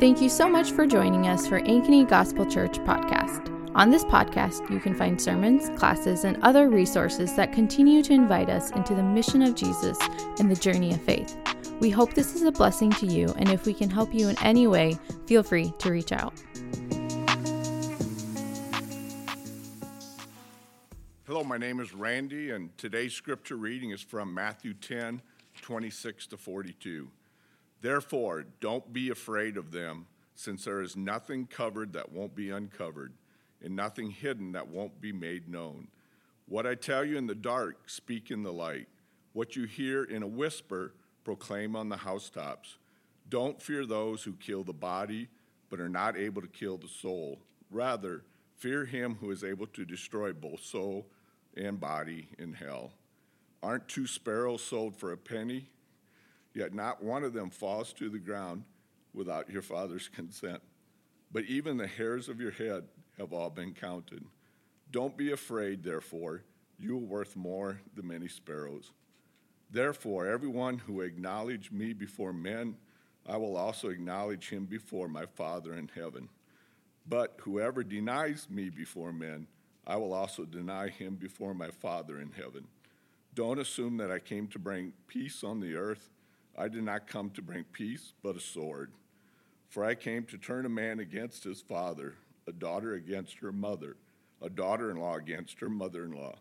Thank you so much for joining us for Ankeny Gospel Church podcast. On this podcast, you can find sermons, classes, and other resources that continue to invite us into the mission of Jesus and the journey of faith. We hope this is a blessing to you, and if we can help you in any way, feel free to reach out. Hello, my name is Randy, and today's scripture reading is from Matthew 10 26 to 42. Therefore, don't be afraid of them, since there is nothing covered that won't be uncovered, and nothing hidden that won't be made known. What I tell you in the dark, speak in the light. What you hear in a whisper, proclaim on the housetops. Don't fear those who kill the body, but are not able to kill the soul. Rather, fear him who is able to destroy both soul and body in hell. Aren't two sparrows sold for a penny? Yet not one of them falls to the ground without your Father's consent. But even the hairs of your head have all been counted. Don't be afraid, therefore, you are worth more than many sparrows. Therefore, everyone who acknowledges me before men, I will also acknowledge him before my Father in heaven. But whoever denies me before men, I will also deny him before my Father in heaven. Don't assume that I came to bring peace on the earth. I did not come to bring peace, but a sword. For I came to turn a man against his father, a daughter against her mother, a daughter in law against her mother in law.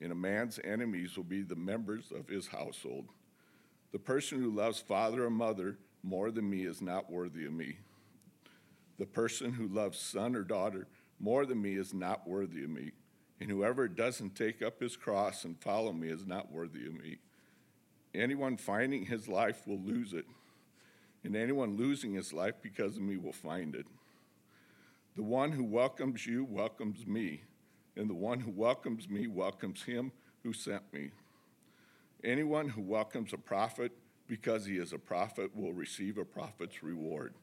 And a man's enemies will be the members of his household. The person who loves father or mother more than me is not worthy of me. The person who loves son or daughter more than me is not worthy of me. And whoever doesn't take up his cross and follow me is not worthy of me. Anyone finding his life will lose it, and anyone losing his life because of me will find it. The one who welcomes you welcomes me, and the one who welcomes me welcomes him who sent me. Anyone who welcomes a prophet because he is a prophet will receive a prophet's reward.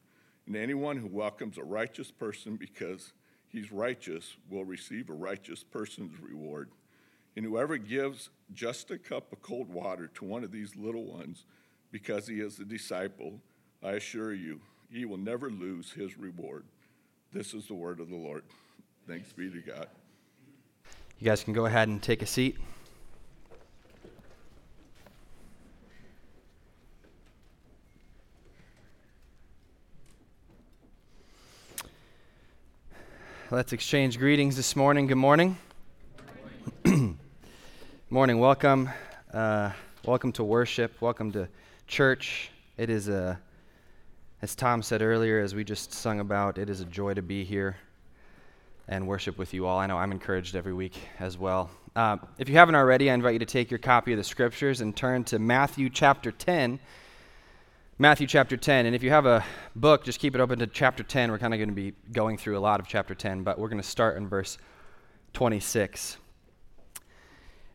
And anyone who welcomes a righteous person because he's righteous will receive a righteous person's reward. And whoever gives just a cup of cold water to one of these little ones because he is a disciple, I assure you, he will never lose his reward. This is the word of the Lord. Thanks be to God. You guys can go ahead and take a seat. Let's exchange greetings this morning. Good morning. Morning. Welcome. Uh, welcome to worship. Welcome to church. It is a, as Tom said earlier, as we just sung about, it is a joy to be here and worship with you all. I know I'm encouraged every week as well. Uh, if you haven't already, I invite you to take your copy of the scriptures and turn to Matthew chapter 10. Matthew chapter 10. And if you have a book, just keep it open to chapter 10. We're kind of going to be going through a lot of chapter 10, but we're going to start in verse 26.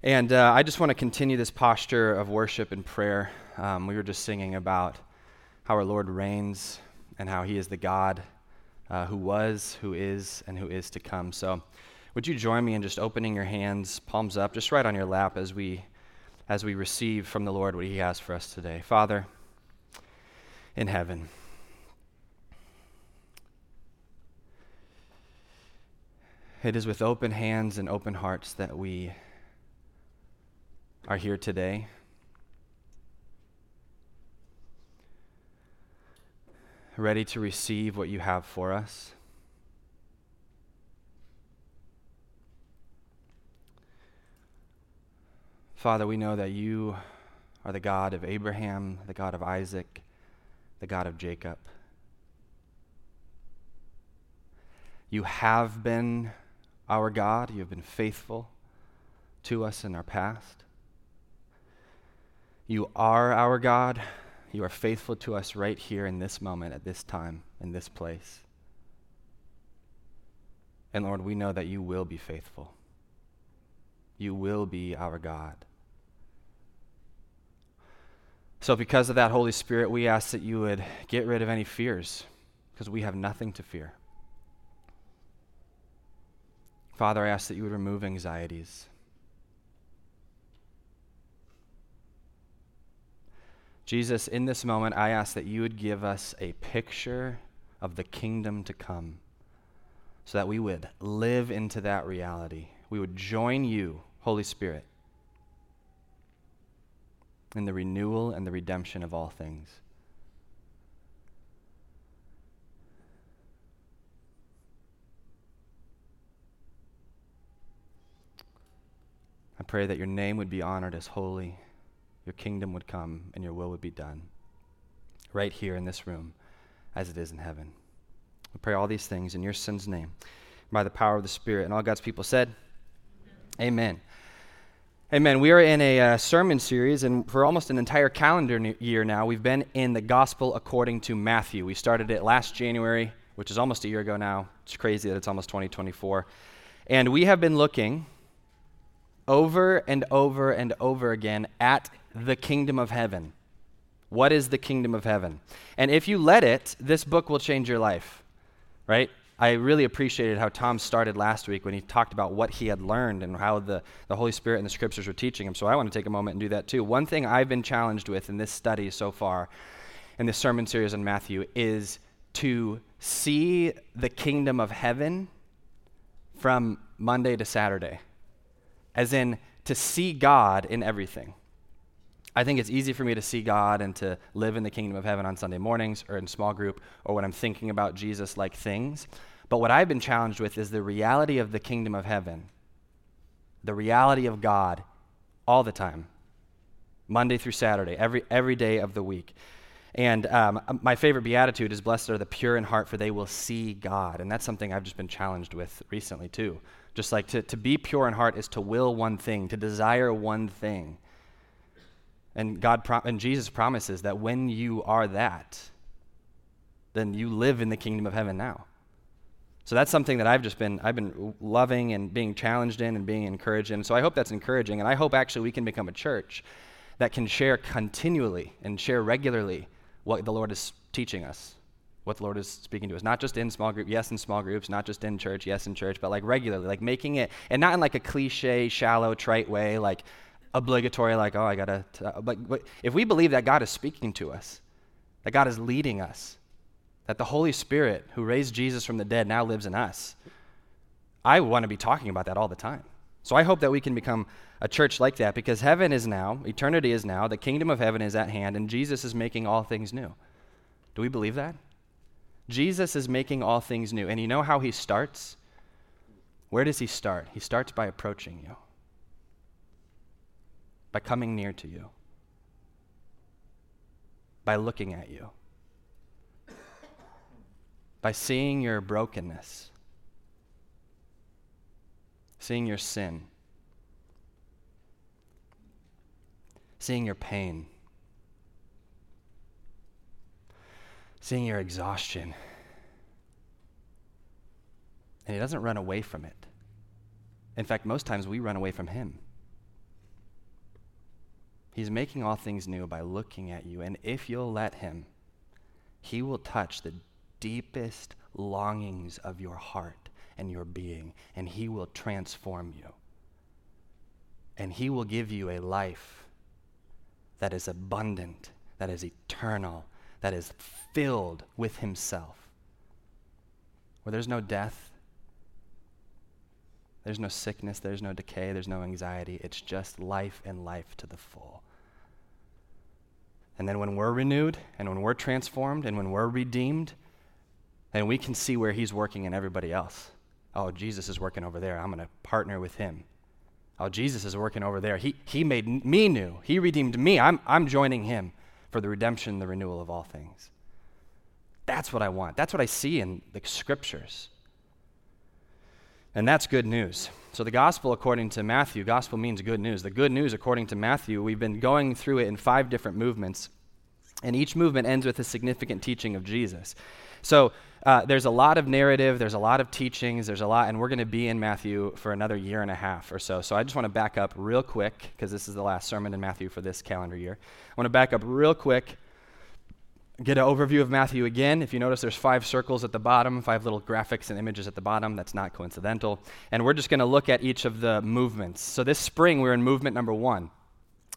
And uh, I just want to continue this posture of worship and prayer. Um, we were just singing about how our Lord reigns and how he is the God uh, who was, who is, and who is to come. So, would you join me in just opening your hands, palms up, just right on your lap as we as we receive from the Lord what he has for us today. Father, in heaven. It is with open hands and open hearts that we are here today. Ready to receive what you have for us. Father, we know that you are the God of Abraham, the God of Isaac, the God of Jacob. You have been our God. You have been faithful to us in our past. You are our God. You are faithful to us right here in this moment, at this time, in this place. And Lord, we know that you will be faithful. You will be our God. So, because of that, Holy Spirit, we ask that you would get rid of any fears, because we have nothing to fear. Father, I ask that you would remove anxieties. Jesus, in this moment, I ask that you would give us a picture of the kingdom to come so that we would live into that reality. We would join you, Holy Spirit, in the renewal and the redemption of all things. I pray that your name would be honored as holy, your kingdom would come, and your will would be done right here in this room as it is in heaven. We pray all these things in your Son's name by the power of the Spirit. And all God's people said, Amen. Amen. We are in a uh, sermon series, and for almost an entire calendar year now, we've been in the Gospel according to Matthew. We started it last January, which is almost a year ago now. It's crazy that it's almost 2024. And we have been looking over and over and over again at the kingdom of heaven. What is the kingdom of heaven? And if you let it, this book will change your life, right? I really appreciated how Tom started last week when he talked about what he had learned and how the, the Holy Spirit and the scriptures were teaching him. So I want to take a moment and do that too. One thing I've been challenged with in this study so far, in this sermon series on Matthew, is to see the kingdom of heaven from Monday to Saturday as in to see God in everything. I think it's easy for me to see God and to live in the kingdom of heaven on Sunday mornings or in small group or when I'm thinking about Jesus like things. But what I've been challenged with is the reality of the kingdom of heaven, the reality of God all the time, Monday through Saturday, every, every day of the week. And um, my favorite beatitude is Blessed are the pure in heart, for they will see God. And that's something I've just been challenged with recently, too. Just like to, to be pure in heart is to will one thing, to desire one thing. And God pro- and Jesus promises that when you are that, then you live in the kingdom of heaven now. So that's something that I've just been I've been loving and being challenged in and being encouraged in. So I hope that's encouraging and I hope actually we can become a church that can share continually and share regularly what the Lord is teaching us what the Lord is speaking to us. Not just in small group, yes, in small groups, not just in church, yes, in church, but like regularly, like making it, and not in like a cliche, shallow, trite way, like obligatory, like, oh, I gotta, t-. Uh, but, but if we believe that God is speaking to us, that God is leading us, that the Holy Spirit who raised Jesus from the dead now lives in us, I want to be talking about that all the time. So I hope that we can become a church like that because heaven is now, eternity is now, the kingdom of heaven is at hand, and Jesus is making all things new. Do we believe that? Jesus is making all things new. And you know how he starts? Where does he start? He starts by approaching you, by coming near to you, by looking at you, by seeing your brokenness, seeing your sin, seeing your pain seeing your exhaustion. And he doesn't run away from it. In fact, most times we run away from him. He's making all things new by looking at you. And if you'll let him, he will touch the deepest longings of your heart and your being, and he will transform you. And he will give you a life that is abundant, that is eternal, that is filled with Himself, where there's no death, there's no sickness, there's no decay, there's no anxiety. It's just life and life to the full. And then when we're renewed and when we're transformed and when we're redeemed, then we can see where He's working in everybody else. Oh, Jesus is working over there. I'm going to partner with Him. Oh, Jesus is working over there. He, he made me new. He redeemed me. I'm, I'm joining Him for the redemption, the renewal of all things. That's what I want. That's what I see in the scriptures. And that's good news. So, the gospel, according to Matthew, gospel means good news. The good news, according to Matthew, we've been going through it in five different movements, and each movement ends with a significant teaching of Jesus. So, uh, there's a lot of narrative, there's a lot of teachings, there's a lot, and we're going to be in Matthew for another year and a half or so. So I just want to back up real quick, because this is the last sermon in Matthew for this calendar year. I want to back up real quick, get an overview of Matthew again. If you notice, there's five circles at the bottom, five little graphics and images at the bottom. That's not coincidental. And we're just going to look at each of the movements. So this spring, we we're in movement number one.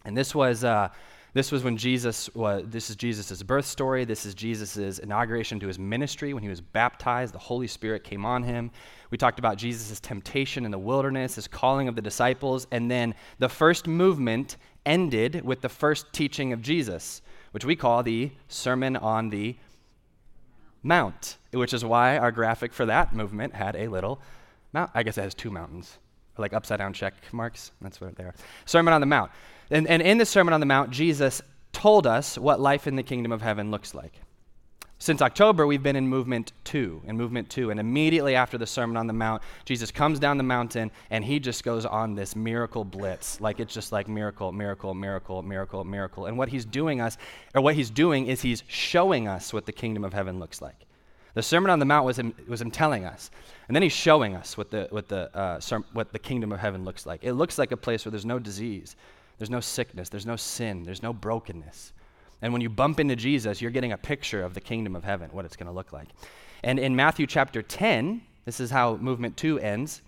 And this was. Uh, This was when Jesus was, this is Jesus' birth story. This is Jesus' inauguration to his ministry when he was baptized. The Holy Spirit came on him. We talked about Jesus' temptation in the wilderness, his calling of the disciples, and then the first movement ended with the first teaching of Jesus, which we call the Sermon on the Mount, which is why our graphic for that movement had a little mount. I guess it has two mountains, like upside down check marks. That's what they are. Sermon on the Mount. And, and in the Sermon on the Mount, Jesus told us what life in the kingdom of heaven looks like. Since October, we've been in movement two, in movement two. And immediately after the Sermon on the Mount, Jesus comes down the mountain and he just goes on this miracle blitz. Like it's just like miracle, miracle, miracle, miracle, miracle. And what he's doing us, or what he's doing is he's showing us what the kingdom of heaven looks like. The Sermon on the Mount was him, was him telling us. And then he's showing us what the, what, the, uh, what the kingdom of heaven looks like. It looks like a place where there's no disease, there's no sickness, there's no sin, there's no brokenness. And when you bump into Jesus, you're getting a picture of the kingdom of heaven, what it's going to look like. And in Matthew chapter 10, this is how movement 2 ends.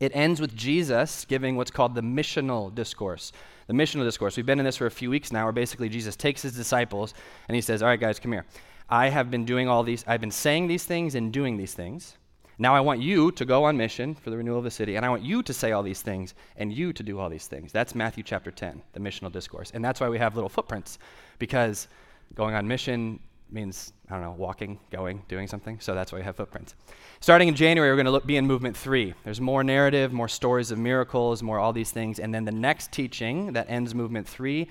It ends with Jesus giving what's called the missional discourse. The missional discourse. We've been in this for a few weeks now, where basically Jesus takes his disciples and he says, All right, guys, come here. I have been doing all these, I've been saying these things and doing these things. Now I want you to go on mission for the renewal of the city, and I want you to say all these things and you to do all these things. That's Matthew chapter 10, the missional discourse. And that's why we have little footprints, because going on mission means, I don't know, walking, going, doing something. So that's why we have footprints. Starting in January, we're going to be in movement three. There's more narrative, more stories of miracles, more all these things. And then the next teaching that ends movement three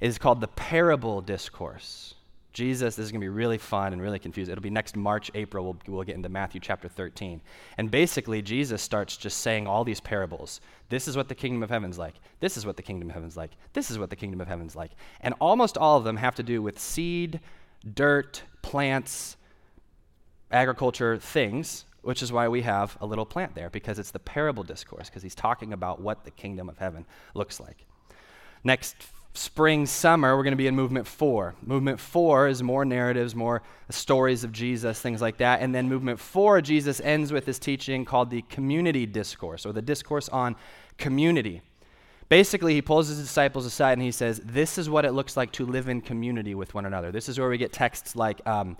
is called the parable discourse. Jesus, this is going to be really fun and really confusing. It'll be next March, April, we'll, we'll get into Matthew chapter 13. And basically, Jesus starts just saying all these parables. This is what the kingdom of heaven's like. This is what the kingdom of heaven's like. This is what the kingdom of heaven's like. And almost all of them have to do with seed, dirt, plants, agriculture, things, which is why we have a little plant there, because it's the parable discourse, because he's talking about what the kingdom of heaven looks like. Next spring, summer, we're going to be in movement four. Movement four is more narratives, more stories of Jesus, things like that. And then movement four, Jesus ends with his teaching called the community discourse, or the discourse on community. Basically, he pulls his disciples aside and he says, This is what it looks like to live in community with one another. This is where we get texts like, um,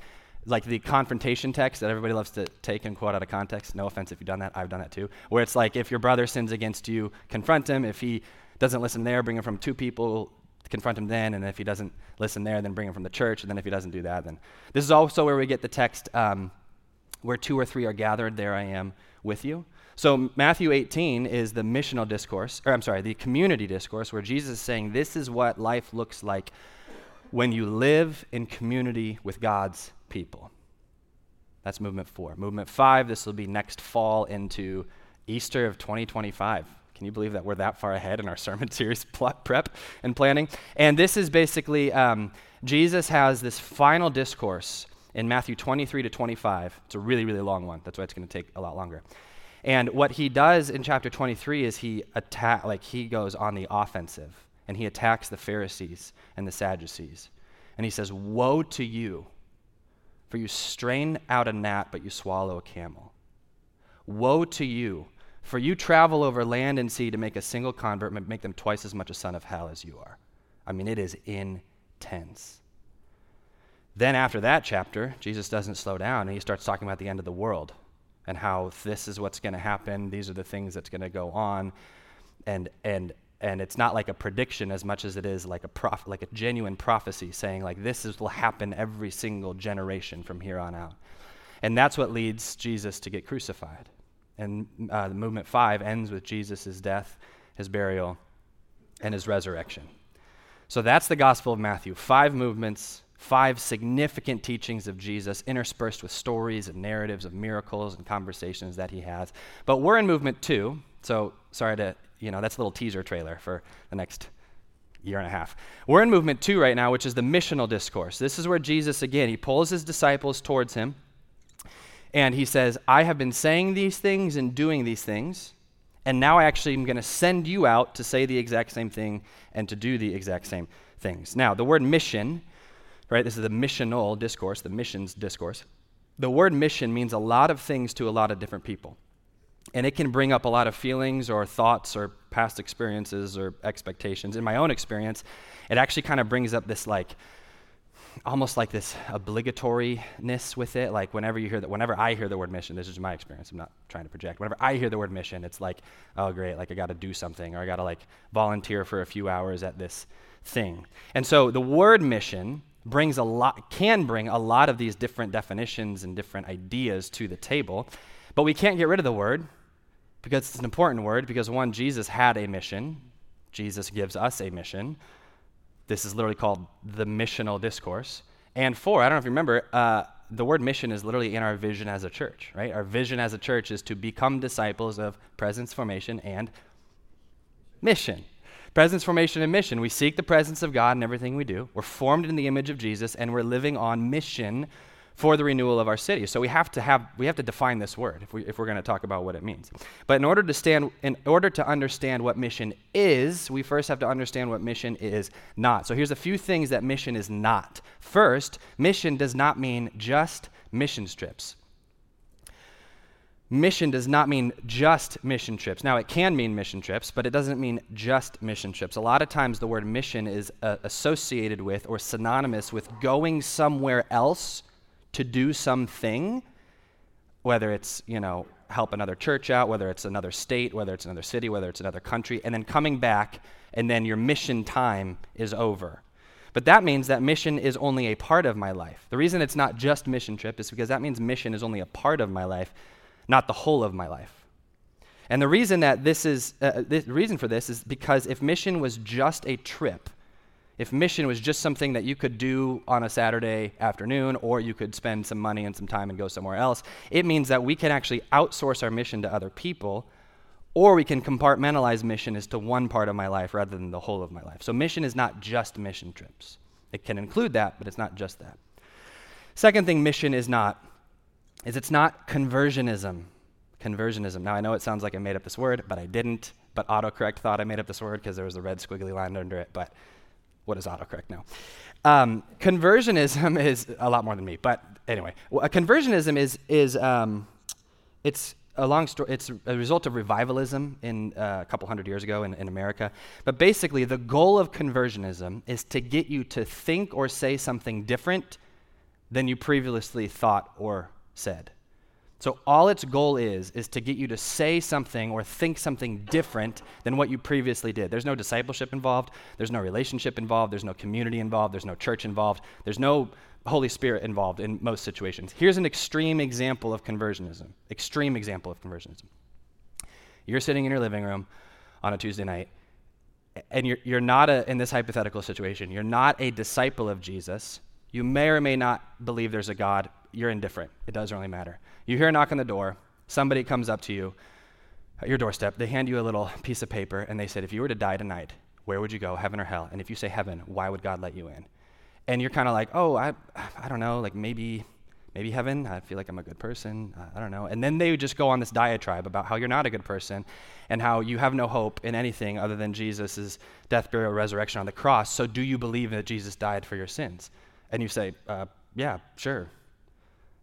like the confrontation text that everybody loves to take and quote out of context. No offense if you've done that, I've done that too. Where it's like, if your brother sins against you, confront him. If he doesn't listen there, bring him from two people confront him then, and if he doesn't listen there, then bring him from the church, and then if he doesn't do that, then. This is also where we get the text, um, where two or three are gathered, there I am with you. So Matthew 18 is the missional discourse, or I'm sorry, the community discourse, where Jesus is saying this is what life looks like when you live in community with God's people. That's movement four. Movement five, this will be next fall into Easter of 2025. Can you believe that we're that far ahead in our sermon series prep and planning? And this is basically um, Jesus has this final discourse in Matthew 23 to 25. It's a really, really long one. That's why it's going to take a lot longer. And what he does in chapter 23 is he attack, like he goes on the offensive and he attacks the Pharisees and the Sadducees. And he says, Woe to you, for you strain out a gnat, but you swallow a camel. Woe to you, for you travel over land and sea to make a single convert, make them twice as much a son of hell as you are. I mean, it is intense. Then, after that chapter, Jesus doesn't slow down and he starts talking about the end of the world and how this is what's going to happen. These are the things that's going to go on. And, and, and it's not like a prediction as much as it is like a, prof- like a genuine prophecy saying, like, this is, will happen every single generation from here on out. And that's what leads Jesus to get crucified. And uh, movement five ends with Jesus' death, his burial, and his resurrection. So that's the Gospel of Matthew. Five movements, five significant teachings of Jesus, interspersed with stories and narratives of miracles and conversations that he has. But we're in movement two. So sorry to, you know, that's a little teaser trailer for the next year and a half. We're in movement two right now, which is the missional discourse. This is where Jesus, again, he pulls his disciples towards him and he says, I have been saying these things and doing these things, and now I actually am going to send you out to say the exact same thing and to do the exact same things. Now, the word mission, right, this is the missional discourse, the missions discourse. The word mission means a lot of things to a lot of different people. And it can bring up a lot of feelings or thoughts or past experiences or expectations. In my own experience, it actually kind of brings up this like, almost like this obligatoriness with it. Like whenever you hear that, whenever I hear the word mission, this is my experience. I'm not trying to project. Whenever I hear the word mission, it's like, oh great, like I got to do something, or I got to like volunteer for a few hours at this thing. And so the word mission brings a lot, can bring a lot of these different definitions and different ideas to the table, but we can't get rid of the word because it's an important word. Because one, Jesus had a mission. Jesus gives us a mission. This is literally called the missional discourse. And four, I don't know if you remember, uh, the word mission is literally in our vision as a church, right? Our vision as a church is to become disciples of presence formation and mission. Presence formation and mission. We seek the presence of God in everything we do. We're formed in the image of Jesus, and we're living on mission for the renewal of our city. So we have to have we have to define this word if we if we're going to talk about what it means. But in order to stand in order to understand what mission is, we first have to understand what mission is not. So here's a few things that mission is not. First, mission does not mean just mission trips. Mission does not mean just mission trips. Now, it can mean mission trips, but it doesn't mean just mission trips. A lot of times, the word mission is uh, associated with or synonymous with going somewhere else to do something, whether it's, you know, help another church out, whether it's another state, whether it's another city, whether it's another country, and then coming back, and then your mission time is over. But that means that mission is only a part of my life. The reason it's not just mission trip is because that means mission is only a part of my life, not the whole of my life. And the reason that this is, uh, the reason for this is because if mission was just a trip, if mission was just something that you could do on a Saturday afternoon, or you could spend some money and some time and go somewhere else, it means that we can actually outsource our mission to other people, or we can compartmentalize mission as to one part of my life rather than the whole of my life. So mission is not just mission trips. It can include that, but it's not just that. Second thing mission is not is it's not conversionism. Conversionism. Now I know it sounds like I made up this word, but I didn't. But autocorrect thought I made up this word because there was a red squiggly line under it. But what is autocorrect now? Um, conversionism is a lot more than me, but anyway, well, conversionism is is um, it's a long story. It's a result of revivalism in uh, a couple hundred years ago in, in America. But basically, the goal of conversionism is to get you to think or say something different than you previously thought or said. So all its goal is is to get you to say something or think something different than what you previously did. There's no discipleship involved, there's no relationship involved, there's no community involved, there's no church involved, there's no Holy Spirit involved in most situations. Here's an extreme example of conversionism. Extreme example of conversionism. You're sitting in your living room on a Tuesday night and you're, you're not a, in this hypothetical situation, you're not a disciple of Jesus. You may or may not believe there's a God. You're indifferent. It doesn't really matter you hear a knock on the door, somebody comes up to you at your doorstep, they hand you a little piece of paper, and they said, If you were to die tonight, where would you go, heaven or hell? And if you say heaven, why would God let you in? And you're kind of like, Oh, I, I don't know, like maybe. Maybe heaven, I feel like I'm a good person. I don't know. And then they would just go on this diatribe about how you're not a good person and how you have no hope in anything other than Jesus' death, burial, resurrection on the cross. So, do you believe that Jesus died for your sins? And you say, uh, Yeah, sure.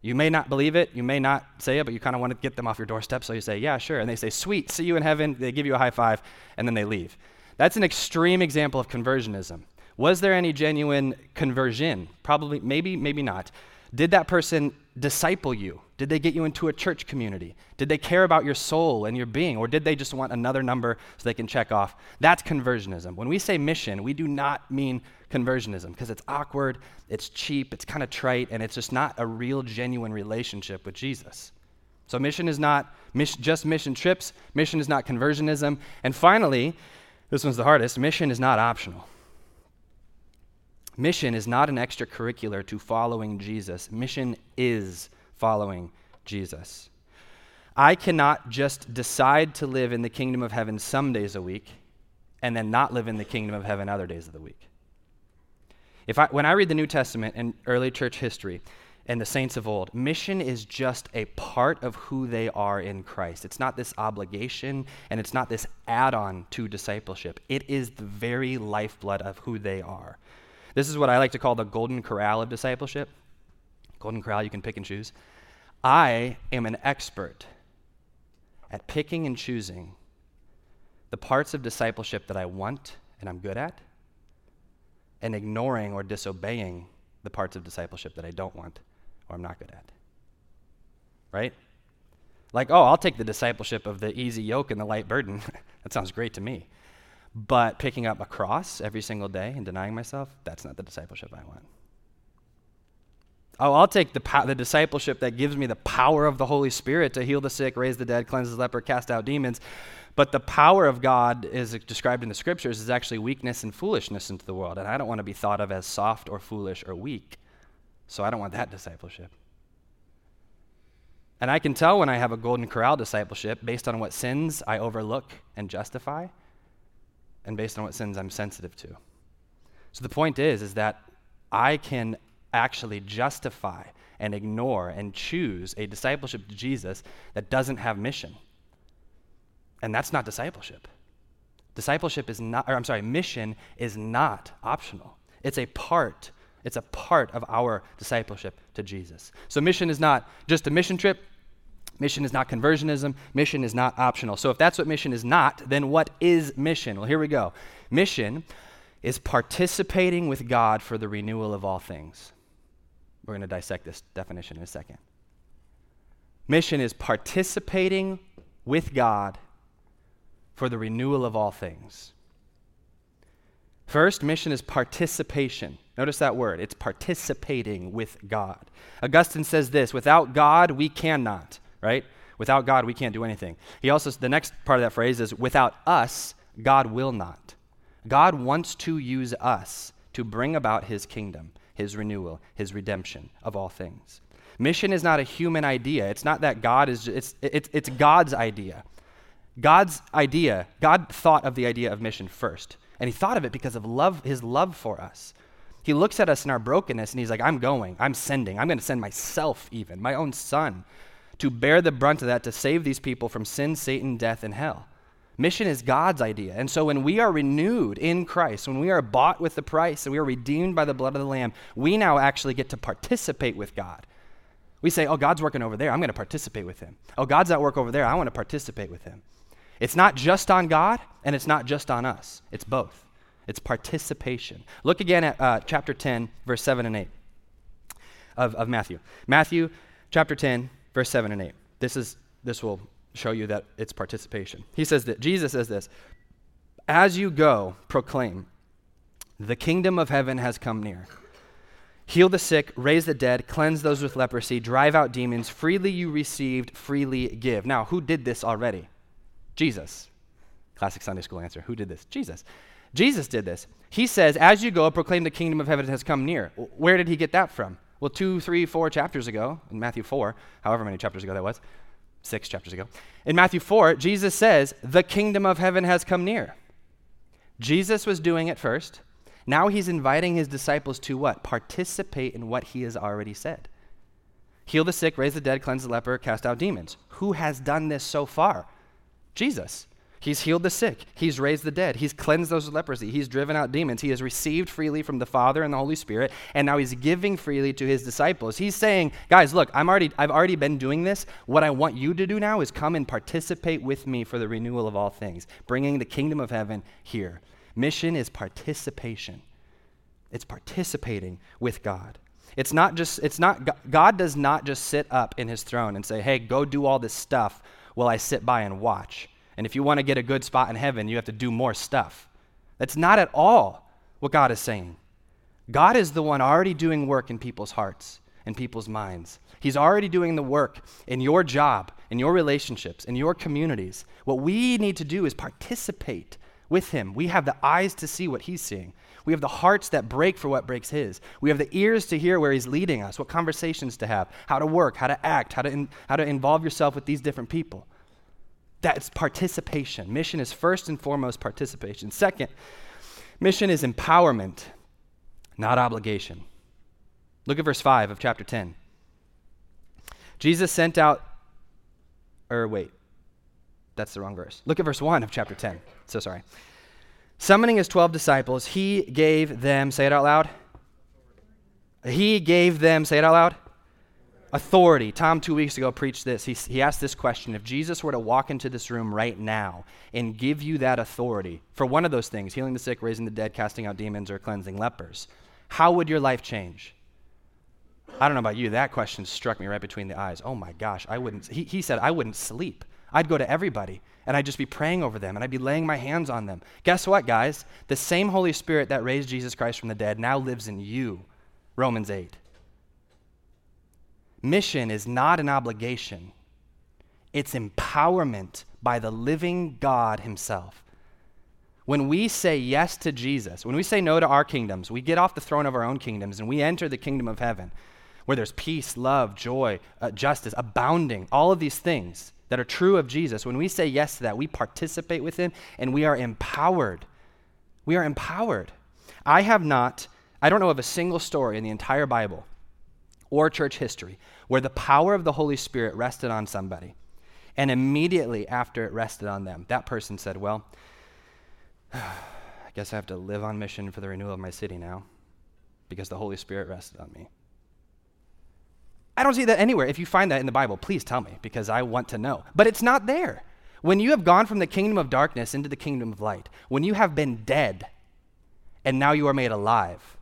You may not believe it, you may not say it, but you kind of want to get them off your doorstep, so you say, Yeah, sure. And they say, Sweet, see you in heaven. They give you a high five, and then they leave. That's an extreme example of conversionism. Was there any genuine conversion? Probably, maybe, maybe not. Did that person disciple you? Did they get you into a church community? Did they care about your soul and your being? Or did they just want another number so they can check off? That's conversionism. When we say mission, we do not mean conversionism because it's awkward, it's cheap, it's kind of trite, and it's just not a real, genuine relationship with Jesus. So, mission is not mission, just mission trips, mission is not conversionism. And finally, this one's the hardest mission is not optional. Mission is not an extracurricular to following Jesus, mission is following Jesus. I cannot just decide to live in the kingdom of heaven some days a week and then not live in the kingdom of heaven other days of the week. If I, when I read the New Testament and early church history and the saints of old, mission is just a part of who they are in Christ. It's not this obligation and it's not this add on to discipleship. It is the very lifeblood of who they are. This is what I like to call the golden corral of discipleship. Golden corral, you can pick and choose. I am an expert at picking and choosing the parts of discipleship that I want and I'm good at, and ignoring or disobeying the parts of discipleship that I don't want or I'm not good at. Right? Like, oh, I'll take the discipleship of the easy yoke and the light burden. that sounds great to me. But picking up a cross every single day and denying myself, that's not the discipleship I want. Oh, I'll take the, the discipleship that gives me the power of the Holy Spirit to heal the sick, raise the dead, cleanse the leper, cast out demons. But the power of God, is described in the scriptures, is actually weakness and foolishness into the world. And I don't want to be thought of as soft or foolish or weak. So I don't want that discipleship. And I can tell when I have a golden corral discipleship based on what sins I overlook and justify, and based on what sins I'm sensitive to. So the point is, is that I can actually justify and ignore and choose a discipleship to Jesus that doesn't have mission. And that's not discipleship. Discipleship is not, or I'm sorry, mission is not optional. It's a part, it's a part of our discipleship to Jesus. So mission is not just a mission trip. Mission is not conversionism. Mission is not optional. So if that's what mission is not, then what is mission? Well, here we go. Mission is participating with God for the renewal of all things. We're going to dissect this definition in a second. Mission is participating with God for the renewal of all things. First, mission is participation. Notice that word. It's participating with God. Augustine says this without God, we cannot, right? Without God, we can't do anything. He also, the next part of that phrase is without us, God will not. God wants to use us to bring about his kingdom his renewal, his redemption of all things. Mission is not a human idea. It's not that God is, it's, it's, it's God's idea. God's idea, God thought of the idea of mission first. And he thought of it because of love, his love for us. He looks at us in our brokenness and he's like, I'm going, I'm sending, I'm going to send myself, even, my own son, to bear the brunt of that, to save these people from sin, Satan, death, and hell. Mission is God's idea. And so when we are renewed in Christ, when we are bought with the price and we are redeemed by the blood of the Lamb, we now actually get to participate with God. We say, oh, God's working over there. I'm going to participate with him. Oh, God's at work over there. I want to participate with him. It's not just on God and it's not just on us, it's both. It's participation. Look again at uh, chapter 10, verse 7 and 8 of, of Matthew. Matthew chapter 10, verse 7 and 8. This, is, this will show you that it's participation. He says that Jesus says this As you go, proclaim, the kingdom of heaven has come near. Heal the sick, raise the dead, cleanse those with leprosy, drive out demons. Freely you received, freely give. Now, who did this already? Jesus. Classic Sunday school answer. Who did this? Jesus. Jesus did this. He says, As you go, proclaim the kingdom of heaven has come near. Where did he get that from? Well, two, three, four chapters ago, in Matthew 4, however many chapters ago that was, six chapters ago. In Matthew 4, Jesus says, The kingdom of heaven has come near. Jesus was doing it first. Now he's inviting his disciples to what? Participate in what he has already said. Heal the sick, raise the dead, cleanse the leper, cast out demons. Who has done this so far? Jesus. He's healed the sick. He's raised the dead. He's cleansed those with leprosy. He's driven out demons. He has received freely from the Father and the Holy Spirit, and now he's giving freely to his disciples. He's saying, guys, look, I'm already, I've already been doing this. What I want you to do now is come and participate with me for the renewal of all things, bringing the kingdom of heaven here. Mission is participation. It's participating with God. It's not just, it's not, God does not just sit up in his throne and say, hey, go do all this stuff while I sit by and watch. And if you want to get a good spot in heaven, you have to do more stuff. That's not at all what God is saying. God is the one already doing work in people's hearts and people's minds. He's already doing the work in your job, in your relationships, in your communities. What we need to do is participate with Him. We have the eyes to see what He's seeing. We have the hearts that break for what breaks His. We have the ears to hear where He's leading us, what conversations to have, how to work, how to act, how to, in, how to involve yourself with these different people. That's participation. Mission is first and foremost participation. Second, mission is empowerment, not obligation. Look at verse 5 of chapter 10. Jesus sent out, or wait, that's the wrong verse. Look at verse 1 of chapter 10. So sorry. Summoning his 12 disciples, he gave them, say it out loud. He gave them, say it out loud. Authority. Tom, two weeks ago, preached this. He, he asked this question If Jesus were to walk into this room right now and give you that authority for one of those things, healing the sick, raising the dead, casting out demons, or cleansing lepers, how would your life change? I don't know about you, that question struck me right between the eyes. Oh my gosh, I wouldn't. He, he said, I wouldn't sleep. I'd go to everybody and I'd just be praying over them and I'd be laying my hands on them. Guess what, guys? The same Holy Spirit that raised Jesus Christ from the dead now lives in you. Romans 8. Mission is not an obligation, it's empowerment by the living God Himself. When we say yes to Jesus, when we say no to our kingdoms, we get off the throne of our own kingdoms and we enter the kingdom of heaven where there's peace, love, joy, uh, justice, abounding, all of these things that are true of Jesus. When we say yes to that, we participate with Him and we are empowered. We are empowered. I have not, I don't know of a single story in the entire Bible or church history where the power of the Holy Spirit rested on somebody. And immediately after it rested on them, that person said, Well, I guess I have to live on mission for the renewal of my city now because the Holy Spirit rested on me. I don't see that anywhere. If you find that in the Bible, please tell me because I want to know. But it's not there. When you have gone from the kingdom of darkness into the kingdom of light, when you have been dead and now you are made alive,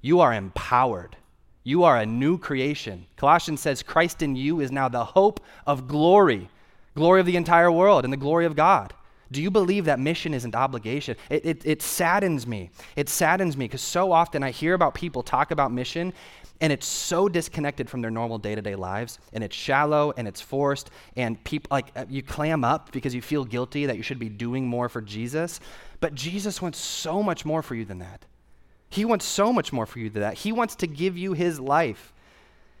you are empowered. You are a new creation. Colossians says Christ in you is now the hope of glory, glory of the entire world, and the glory of God. Do you believe that mission isn't obligation? It, it, it saddens me. It saddens me because so often I hear about people talk about mission and it's so disconnected from their normal day-to-day lives and it's shallow and it's forced and people like uh, you clam up because you feel guilty that you should be doing more for Jesus but Jesus wants so much more for you than that he wants so much more for you than that he wants to give you his life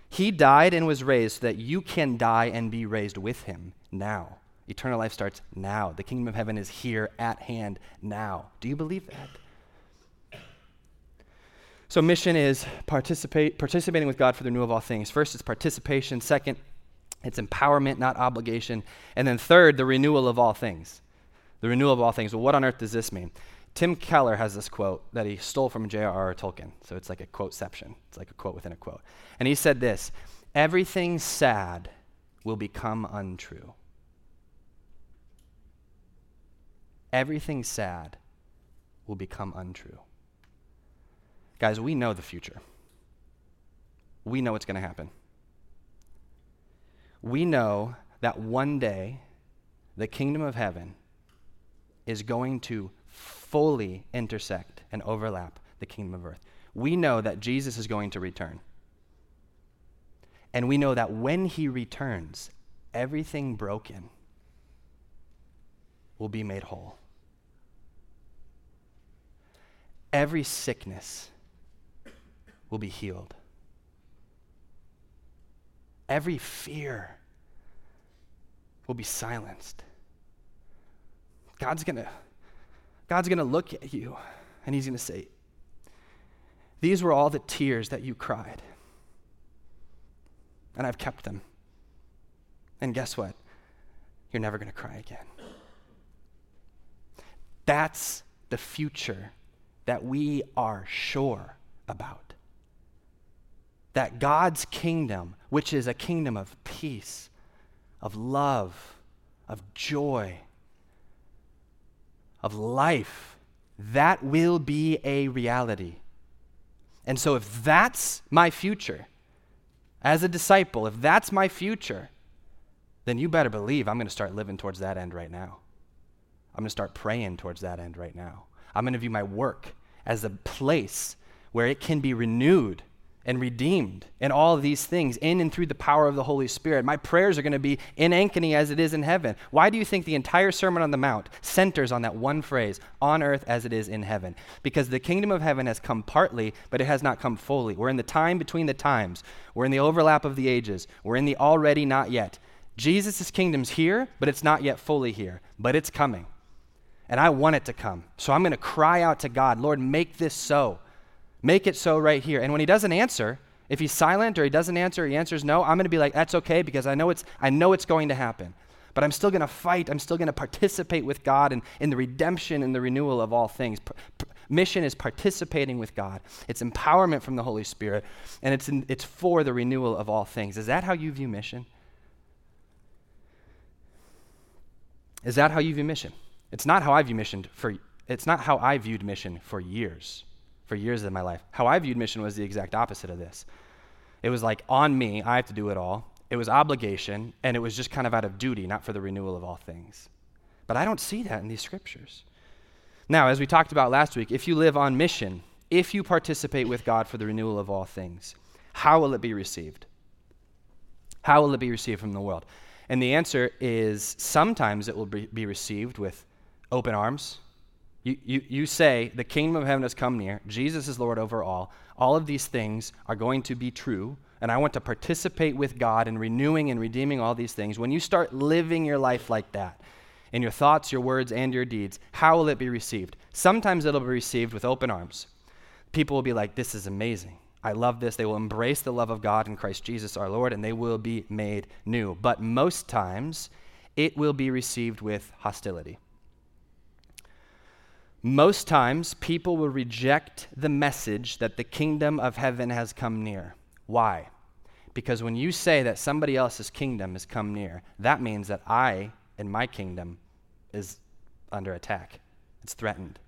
he died and was raised so that you can die and be raised with him now eternal life starts now the kingdom of heaven is here at hand now do you believe that so, mission is participating with God for the renewal of all things. First, it's participation. Second, it's empowerment, not obligation. And then, third, the renewal of all things. The renewal of all things. Well, what on earth does this mean? Tim Keller has this quote that he stole from J.R.R. Tolkien. So, it's like a quoteception, it's like a quote within a quote. And he said this Everything sad will become untrue. Everything sad will become untrue. Guys, we know the future. We know what's going to happen. We know that one day the kingdom of heaven is going to fully intersect and overlap the kingdom of earth. We know that Jesus is going to return. And we know that when he returns, everything broken will be made whole. Every sickness will be healed. Every fear will be silenced. God's going to God's going to look at you and he's going to say, These were all the tears that you cried. And I've kept them. And guess what? You're never going to cry again. That's the future that we are sure about that God's kingdom, which is a kingdom of peace, of love, of joy, of life, that will be a reality. And so, if that's my future, as a disciple, if that's my future, then you better believe I'm going to start living towards that end right now. I'm going to start praying towards that end right now. I'm going to view my work as a place where it can be renewed and redeemed and all these things in and through the power of the Holy Spirit. My prayers are going to be in Ankeny as it is in heaven. Why do you think the entire Sermon on the Mount centers on that one phrase, on earth as it is in heaven? Because the kingdom of heaven has come partly, but it has not come fully. We're in the time between the times, we're in the overlap of the ages, we're in the already not yet. Jesus' kingdom's here, but it's not yet fully here, but it's coming. And I want it to come. So I'm going to cry out to God, Lord, make this so. Make it so right here. And when he doesn't answer, if he's silent or he doesn't answer, he answers no, I'm going to be like, that's okay because I know it's, I know it's going to happen. But I'm still going to fight. I'm still going to participate with God in, in the redemption and the renewal of all things. P- p- Mission is participating with God, it's empowerment from the Holy Spirit, and it's, in, it's for the renewal of all things. Is that how you view mission? Is that how you view mission? It's not how I view mission for it's not how I viewed mission for years. For years of my life. How I viewed mission was the exact opposite of this. It was like on me, I have to do it all. It was obligation, and it was just kind of out of duty, not for the renewal of all things. But I don't see that in these scriptures. Now, as we talked about last week, if you live on mission, if you participate with God for the renewal of all things, how will it be received? How will it be received from the world? And the answer is sometimes it will be, be received with open arms. You, you, you say, the kingdom of heaven has come near, Jesus is Lord over all. All of these things are going to be true, and I want to participate with God in renewing and redeeming all these things. When you start living your life like that, in your thoughts, your words, and your deeds, how will it be received? Sometimes it'll be received with open arms. People will be like, This is amazing. I love this. They will embrace the love of God in Christ Jesus our Lord, and they will be made new. But most times, it will be received with hostility. Most times, people will reject the message that the kingdom of heaven has come near. Why? Because when you say that somebody else's kingdom has come near, that means that I and my kingdom is under attack, it's threatened.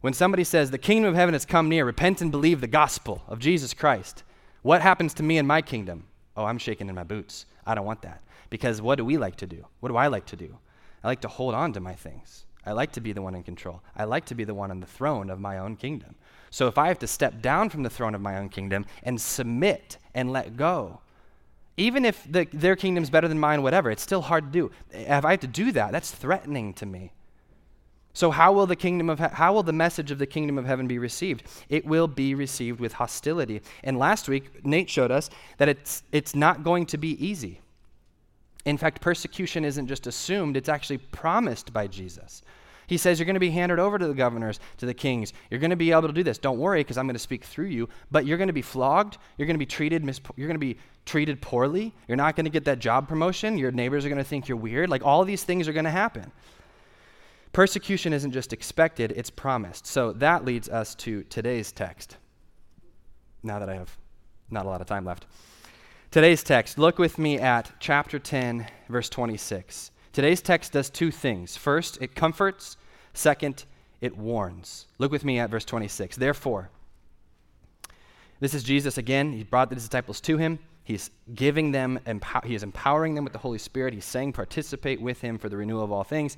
When somebody says, The kingdom of heaven has come near, repent and believe the gospel of Jesus Christ, what happens to me and my kingdom? Oh, I'm shaking in my boots. I don't want that. Because what do we like to do? What do I like to do? I like to hold on to my things. I like to be the one in control. I like to be the one on the throne of my own kingdom. So if I have to step down from the throne of my own kingdom and submit and let go, even if the, their kingdom's better than mine, whatever, it's still hard to do. If I have to do that, that's threatening to me. So how will the kingdom of he- how will the message of the kingdom of heaven be received? It will be received with hostility. And last week Nate showed us that it's it's not going to be easy. In fact, persecution isn't just assumed, it's actually promised by Jesus. He says, You're going to be handed over to the governors, to the kings. You're going to be able to do this. Don't worry, because I'm going to speak through you. But you're going to be flogged. You're going to be treated, mispo- you're going to be treated poorly. You're not going to get that job promotion. Your neighbors are going to think you're weird. Like all these things are going to happen. Persecution isn't just expected, it's promised. So that leads us to today's text. Now that I have not a lot of time left. Today's text, look with me at chapter 10, verse 26. Today's text does two things. First, it comforts, Second, it warns. Look with me at verse 26. Therefore, this is Jesus again. He brought the disciples to him. He's giving them, empower, he is empowering them with the Holy Spirit. He's saying, participate with him for the renewal of all things.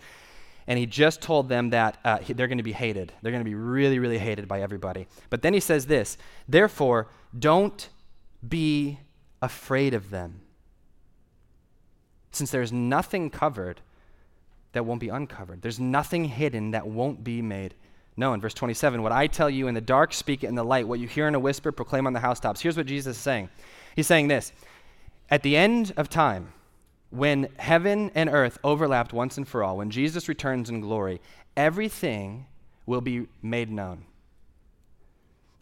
And he just told them that uh, they're going to be hated. They're going to be really, really hated by everybody. But then he says this Therefore, don't be afraid of them. Since there's nothing covered that won't be uncovered. There's nothing hidden that won't be made known. Verse 27 What I tell you in the dark, speak it in the light. What you hear in a whisper, proclaim on the housetops. Here's what Jesus is saying He's saying this At the end of time, when heaven and earth overlapped once and for all, when Jesus returns in glory, everything will be made known.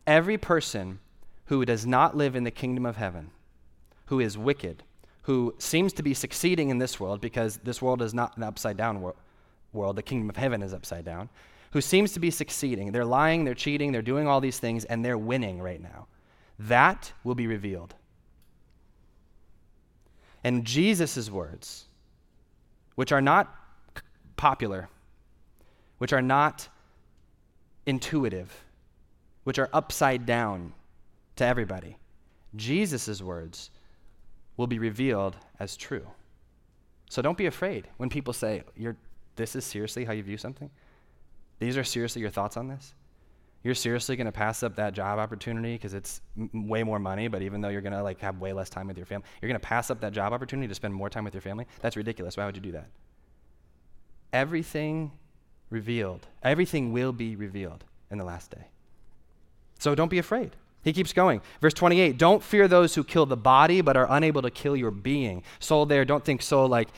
Every person who does not live in the kingdom of heaven, who is wicked, who seems to be succeeding in this world because this world is not an upside down wor- world, the kingdom of heaven is upside down, who seems to be succeeding. They're lying, they're cheating, they're doing all these things, and they're winning right now. That will be revealed. And Jesus' words, which are not popular, which are not intuitive, which are upside down to everybody, Jesus' words will be revealed as true. So don't be afraid when people say, You're, This is seriously how you view something? These are seriously your thoughts on this? You're seriously going to pass up that job opportunity because it's m- way more money, but even though you're going to like have way less time with your family, you're going to pass up that job opportunity to spend more time with your family? That's ridiculous. Why would you do that? Everything revealed, everything will be revealed in the last day. So don't be afraid. He keeps going. Verse 28 Don't fear those who kill the body, but are unable to kill your being. Soul there, don't think soul like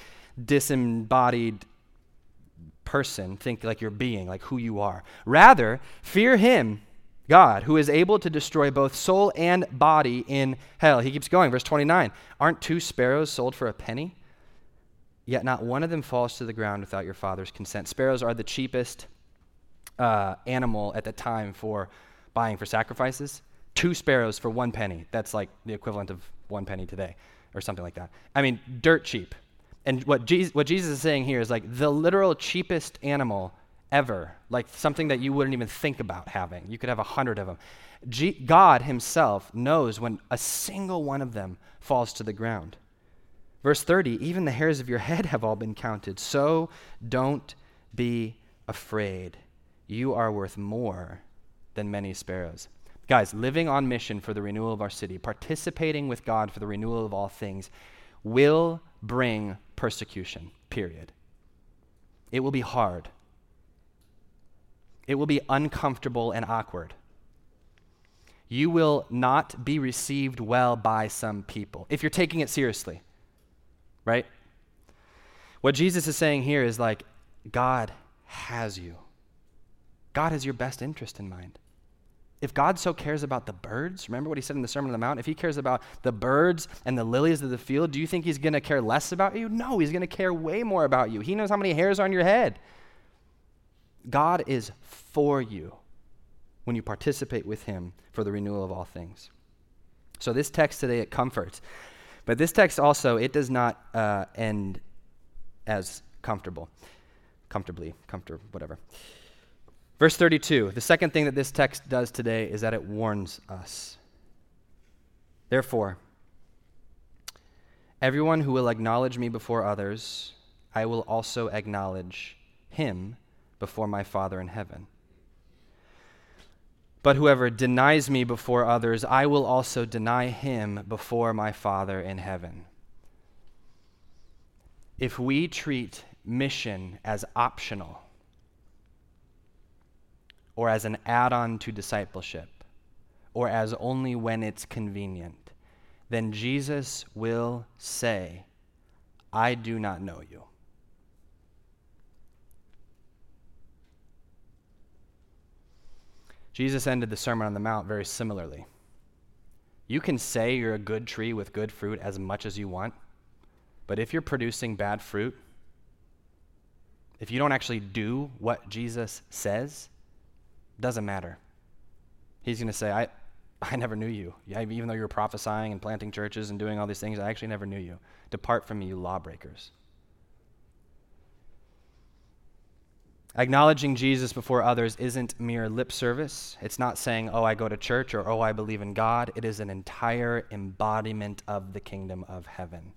disembodied person. Think like your being, like who you are. Rather, fear him, God, who is able to destroy both soul and body in hell. He keeps going. Verse 29 Aren't two sparrows sold for a penny? Yet not one of them falls to the ground without your father's consent. Sparrows are the cheapest uh, animal at the time for buying for sacrifices? Two sparrows for one penny. That's like the equivalent of one penny today, or something like that. I mean, dirt cheap. And what Jesus, what Jesus is saying here is like the literal cheapest animal ever, like something that you wouldn't even think about having. You could have a hundred of them. G- God Himself knows when a single one of them falls to the ground. Verse 30 even the hairs of your head have all been counted. So don't be afraid. You are worth more than many sparrows. Guys, living on mission for the renewal of our city, participating with God for the renewal of all things, will bring persecution, period. It will be hard. It will be uncomfortable and awkward. You will not be received well by some people if you're taking it seriously, right? What Jesus is saying here is like, God has you. God has your best interest in mind. If God so cares about the birds, remember what he said in the Sermon on the Mount? If he cares about the birds and the lilies of the field, do you think he's going to care less about you? No, he's going to care way more about you. He knows how many hairs are on your head. God is for you when you participate with him for the renewal of all things. So this text today it comforts, but this text also it does not uh, end as comfortable, comfortably, comfortable, whatever. Verse 32, the second thing that this text does today is that it warns us. Therefore, everyone who will acknowledge me before others, I will also acknowledge him before my Father in heaven. But whoever denies me before others, I will also deny him before my Father in heaven. If we treat mission as optional, or as an add on to discipleship, or as only when it's convenient, then Jesus will say, I do not know you. Jesus ended the Sermon on the Mount very similarly. You can say you're a good tree with good fruit as much as you want, but if you're producing bad fruit, if you don't actually do what Jesus says, doesn't matter. He's going to say, I, I never knew you. Even though you were prophesying and planting churches and doing all these things, I actually never knew you. Depart from me, you lawbreakers. Acknowledging Jesus before others isn't mere lip service. It's not saying, oh, I go to church or oh, I believe in God. It is an entire embodiment of the kingdom of heaven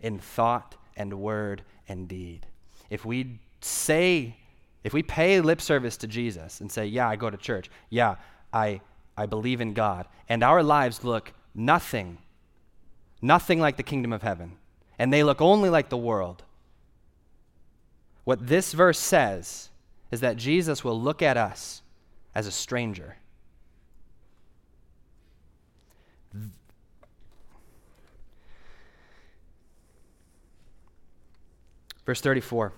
in thought and word and deed. If we say if we pay lip service to Jesus and say, Yeah, I go to church, yeah, I, I believe in God, and our lives look nothing, nothing like the kingdom of heaven, and they look only like the world, what this verse says is that Jesus will look at us as a stranger. Verse 34.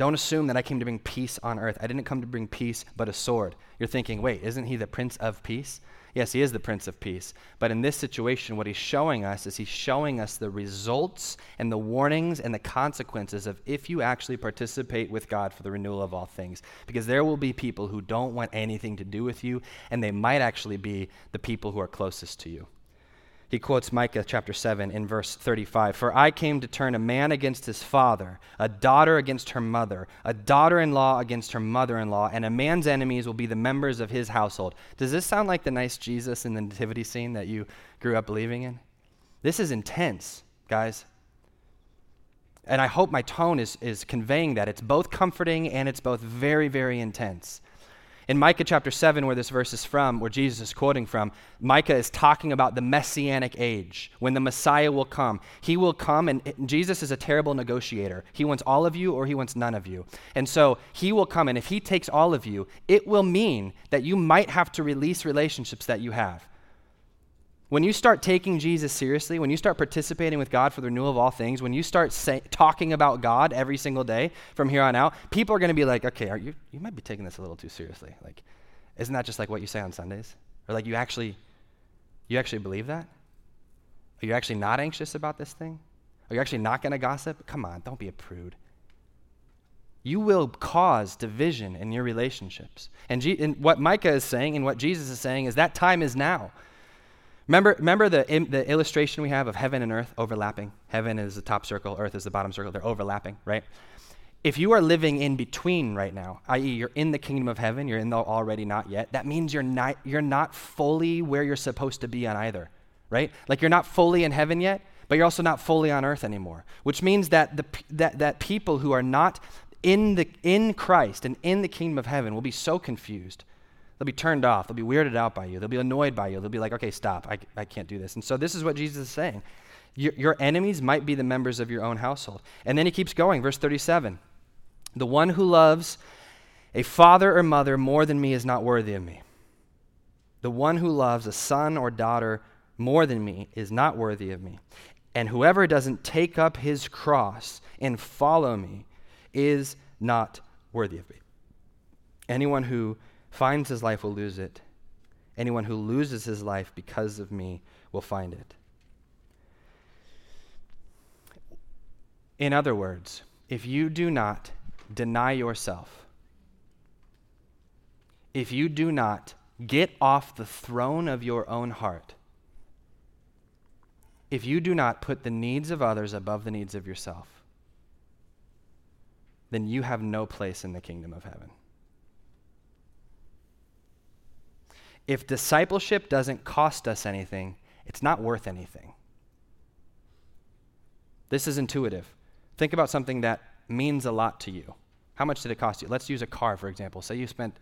Don't assume that I came to bring peace on earth. I didn't come to bring peace, but a sword. You're thinking, wait, isn't he the Prince of Peace? Yes, he is the Prince of Peace. But in this situation, what he's showing us is he's showing us the results and the warnings and the consequences of if you actually participate with God for the renewal of all things. Because there will be people who don't want anything to do with you, and they might actually be the people who are closest to you. He quotes Micah chapter 7 in verse 35 For I came to turn a man against his father, a daughter against her mother, a daughter in law against her mother in law, and a man's enemies will be the members of his household. Does this sound like the nice Jesus in the nativity scene that you grew up believing in? This is intense, guys. And I hope my tone is, is conveying that. It's both comforting and it's both very, very intense. In Micah chapter 7, where this verse is from, where Jesus is quoting from, Micah is talking about the messianic age, when the Messiah will come. He will come, and Jesus is a terrible negotiator. He wants all of you or he wants none of you. And so he will come, and if he takes all of you, it will mean that you might have to release relationships that you have. When you start taking Jesus seriously, when you start participating with God for the renewal of all things, when you start say, talking about God every single day from here on out, people are going to be like, okay, are you, you might be taking this a little too seriously. Like, isn't that just like what you say on Sundays? Or like you actually, you actually believe that? Are you actually not anxious about this thing? Are you actually not going to gossip? Come on, don't be a prude. You will cause division in your relationships. And, G- and what Micah is saying and what Jesus is saying is that time is now. Remember, remember the, the illustration we have of heaven and earth overlapping? Heaven is the top circle, earth is the bottom circle. They're overlapping, right? If you are living in between right now, i.e., you're in the kingdom of heaven, you're in the already not yet, that means you're not, you're not fully where you're supposed to be on either, right? Like you're not fully in heaven yet, but you're also not fully on earth anymore, which means that, the, that, that people who are not in, the, in Christ and in the kingdom of heaven will be so confused. They'll be turned off. They'll be weirded out by you. They'll be annoyed by you. They'll be like, okay, stop. I, I can't do this. And so this is what Jesus is saying. Your, your enemies might be the members of your own household. And then he keeps going, verse 37. The one who loves a father or mother more than me is not worthy of me. The one who loves a son or daughter more than me is not worthy of me. And whoever doesn't take up his cross and follow me is not worthy of me. Anyone who finds his life will lose it. Anyone who loses his life because of me will find it. In other words, if you do not deny yourself, if you do not get off the throne of your own heart, if you do not put the needs of others above the needs of yourself, then you have no place in the kingdom of heaven. If discipleship doesn't cost us anything, it's not worth anything. This is intuitive. Think about something that means a lot to you. How much did it cost you? Let's use a car, for example. Say you spent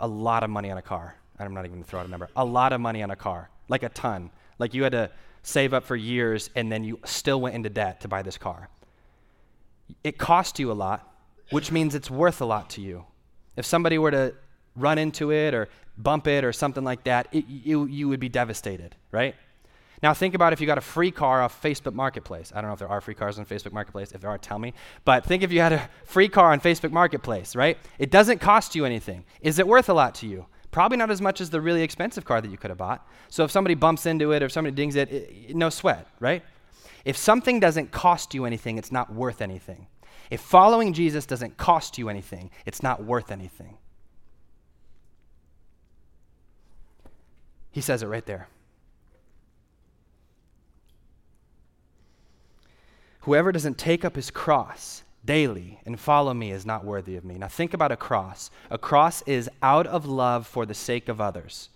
a lot of money on a car. I'm not even going to throw out a number. A lot of money on a car, like a ton. Like you had to save up for years and then you still went into debt to buy this car it cost you a lot, which means it's worth a lot to you. If somebody were to run into it or bump it or something like that, it, you, you would be devastated, right? Now think about if you got a free car off Facebook Marketplace. I don't know if there are free cars on Facebook Marketplace. If there are, tell me. But think if you had a free car on Facebook Marketplace, right? It doesn't cost you anything. Is it worth a lot to you? Probably not as much as the really expensive car that you could have bought. So if somebody bumps into it or if somebody dings it, it no sweat, right? If something doesn't cost you anything, it's not worth anything. If following Jesus doesn't cost you anything, it's not worth anything. He says it right there. Whoever doesn't take up his cross daily and follow me is not worthy of me. Now, think about a cross. A cross is out of love for the sake of others.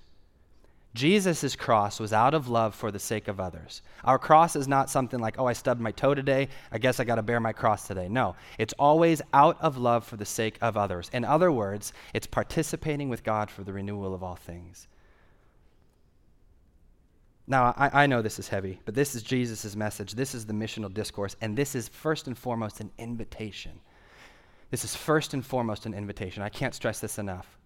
Jesus' cross was out of love for the sake of others. Our cross is not something like, oh, I stubbed my toe today. I guess I got to bear my cross today. No, it's always out of love for the sake of others. In other words, it's participating with God for the renewal of all things. Now, I, I know this is heavy, but this is Jesus' message. This is the missional discourse, and this is first and foremost an invitation. This is first and foremost an invitation. I can't stress this enough.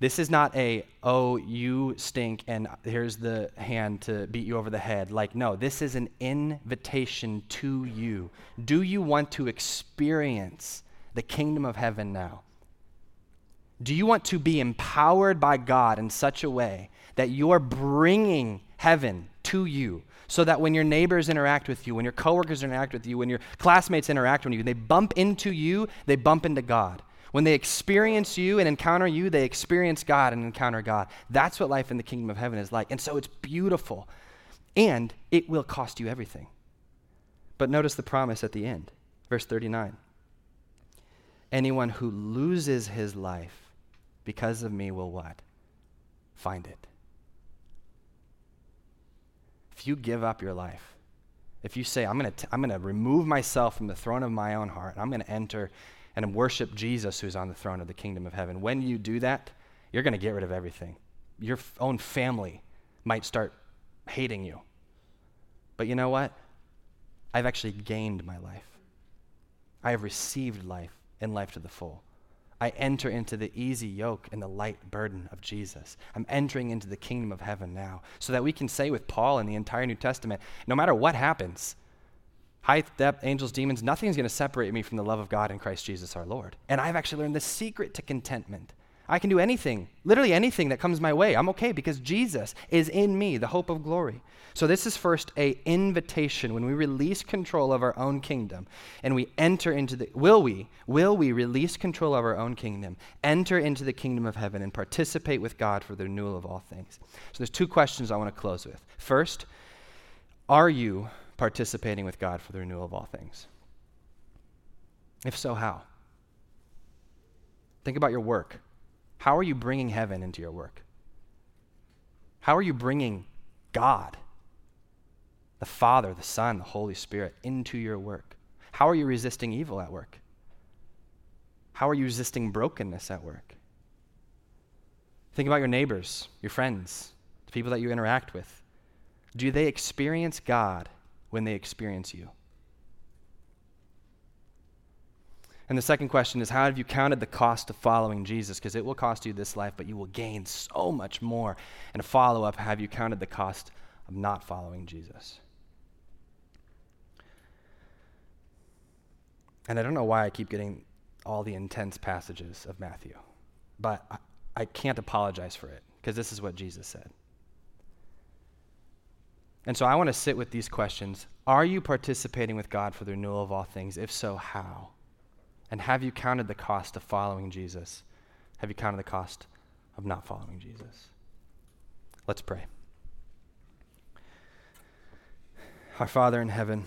This is not a, oh, you stink and here's the hand to beat you over the head. Like, no, this is an invitation to you. Do you want to experience the kingdom of heaven now? Do you want to be empowered by God in such a way that you're bringing heaven to you? So that when your neighbors interact with you, when your coworkers interact with you, when your classmates interact with you, they bump into you, they bump into God. When they experience you and encounter you, they experience God and encounter God. That's what life in the kingdom of heaven is like. And so it's beautiful. And it will cost you everything. But notice the promise at the end, verse 39. Anyone who loses his life because of me will what? Find it. If you give up your life, if you say, I'm going to I'm going to remove myself from the throne of my own heart, and I'm going to enter and worship Jesus who's on the throne of the kingdom of heaven. When you do that, you're going to get rid of everything. Your f- own family might start hating you. But you know what? I've actually gained my life. I have received life and life to the full. I enter into the easy yoke and the light burden of Jesus. I'm entering into the kingdom of heaven now so that we can say with Paul in the entire New Testament no matter what happens, height, depth, angels, demons, nothing's going to separate me from the love of God in Christ Jesus our Lord. And I've actually learned the secret to contentment. I can do anything, literally anything that comes my way. I'm okay because Jesus is in me, the hope of glory. So this is first a invitation when we release control of our own kingdom and we enter into the will we will we release control of our own kingdom, enter into the kingdom of heaven and participate with God for the renewal of all things. So there's two questions I want to close with. First, are you participating with God for the renewal of all things? If so, how? Think about your work. How are you bringing heaven into your work? How are you bringing God, the Father, the Son, the Holy Spirit, into your work? How are you resisting evil at work? How are you resisting brokenness at work? Think about your neighbors, your friends, the people that you interact with. Do they experience God when they experience you? And the second question is how have you counted the cost of following Jesus? Because it will cost you this life, but you will gain so much more. And a follow up, have you counted the cost of not following Jesus? And I don't know why I keep getting all the intense passages of Matthew, but I, I can't apologize for it because this is what Jesus said. And so I want to sit with these questions. Are you participating with God for the renewal of all things? If so, how? And have you counted the cost of following Jesus? Have you counted the cost of not following Jesus? Let's pray. Our Father in heaven,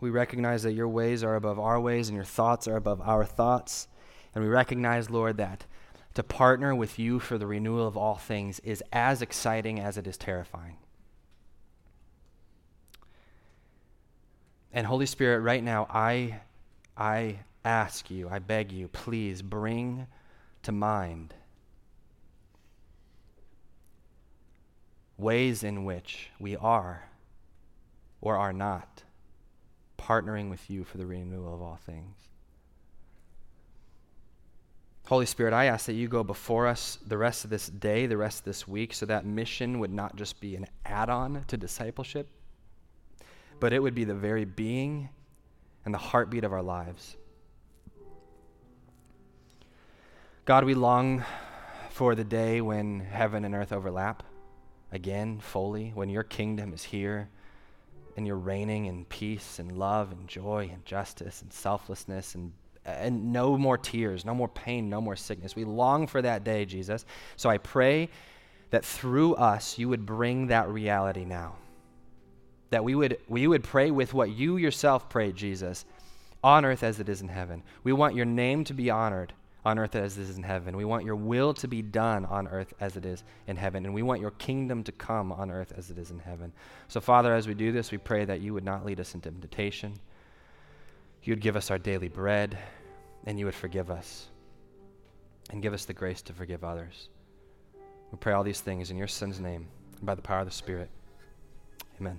we recognize that your ways are above our ways and your thoughts are above our thoughts. And we recognize, Lord, that to partner with you for the renewal of all things is as exciting as it is terrifying. And Holy Spirit, right now, I, I ask you, I beg you, please bring to mind ways in which we are or are not partnering with you for the renewal of all things. Holy Spirit, I ask that you go before us the rest of this day, the rest of this week, so that mission would not just be an add on to discipleship, but it would be the very being and the heartbeat of our lives. God, we long for the day when heaven and earth overlap again fully, when your kingdom is here and you're reigning in peace and love and joy and justice and selflessness and and no more tears, no more pain, no more sickness. We long for that day, Jesus. So I pray that through us you would bring that reality now that we would, we would pray with what you yourself prayed, Jesus, on earth as it is in heaven. We want your name to be honored on earth as it is in heaven. We want your will to be done on earth as it is in heaven. And we want your kingdom to come on earth as it is in heaven. So, Father, as we do this, we pray that you would not lead us into temptation. You would give us our daily bread, and you would forgive us and give us the grace to forgive others. We pray all these things in your Son's name and by the power of the Spirit. Amen.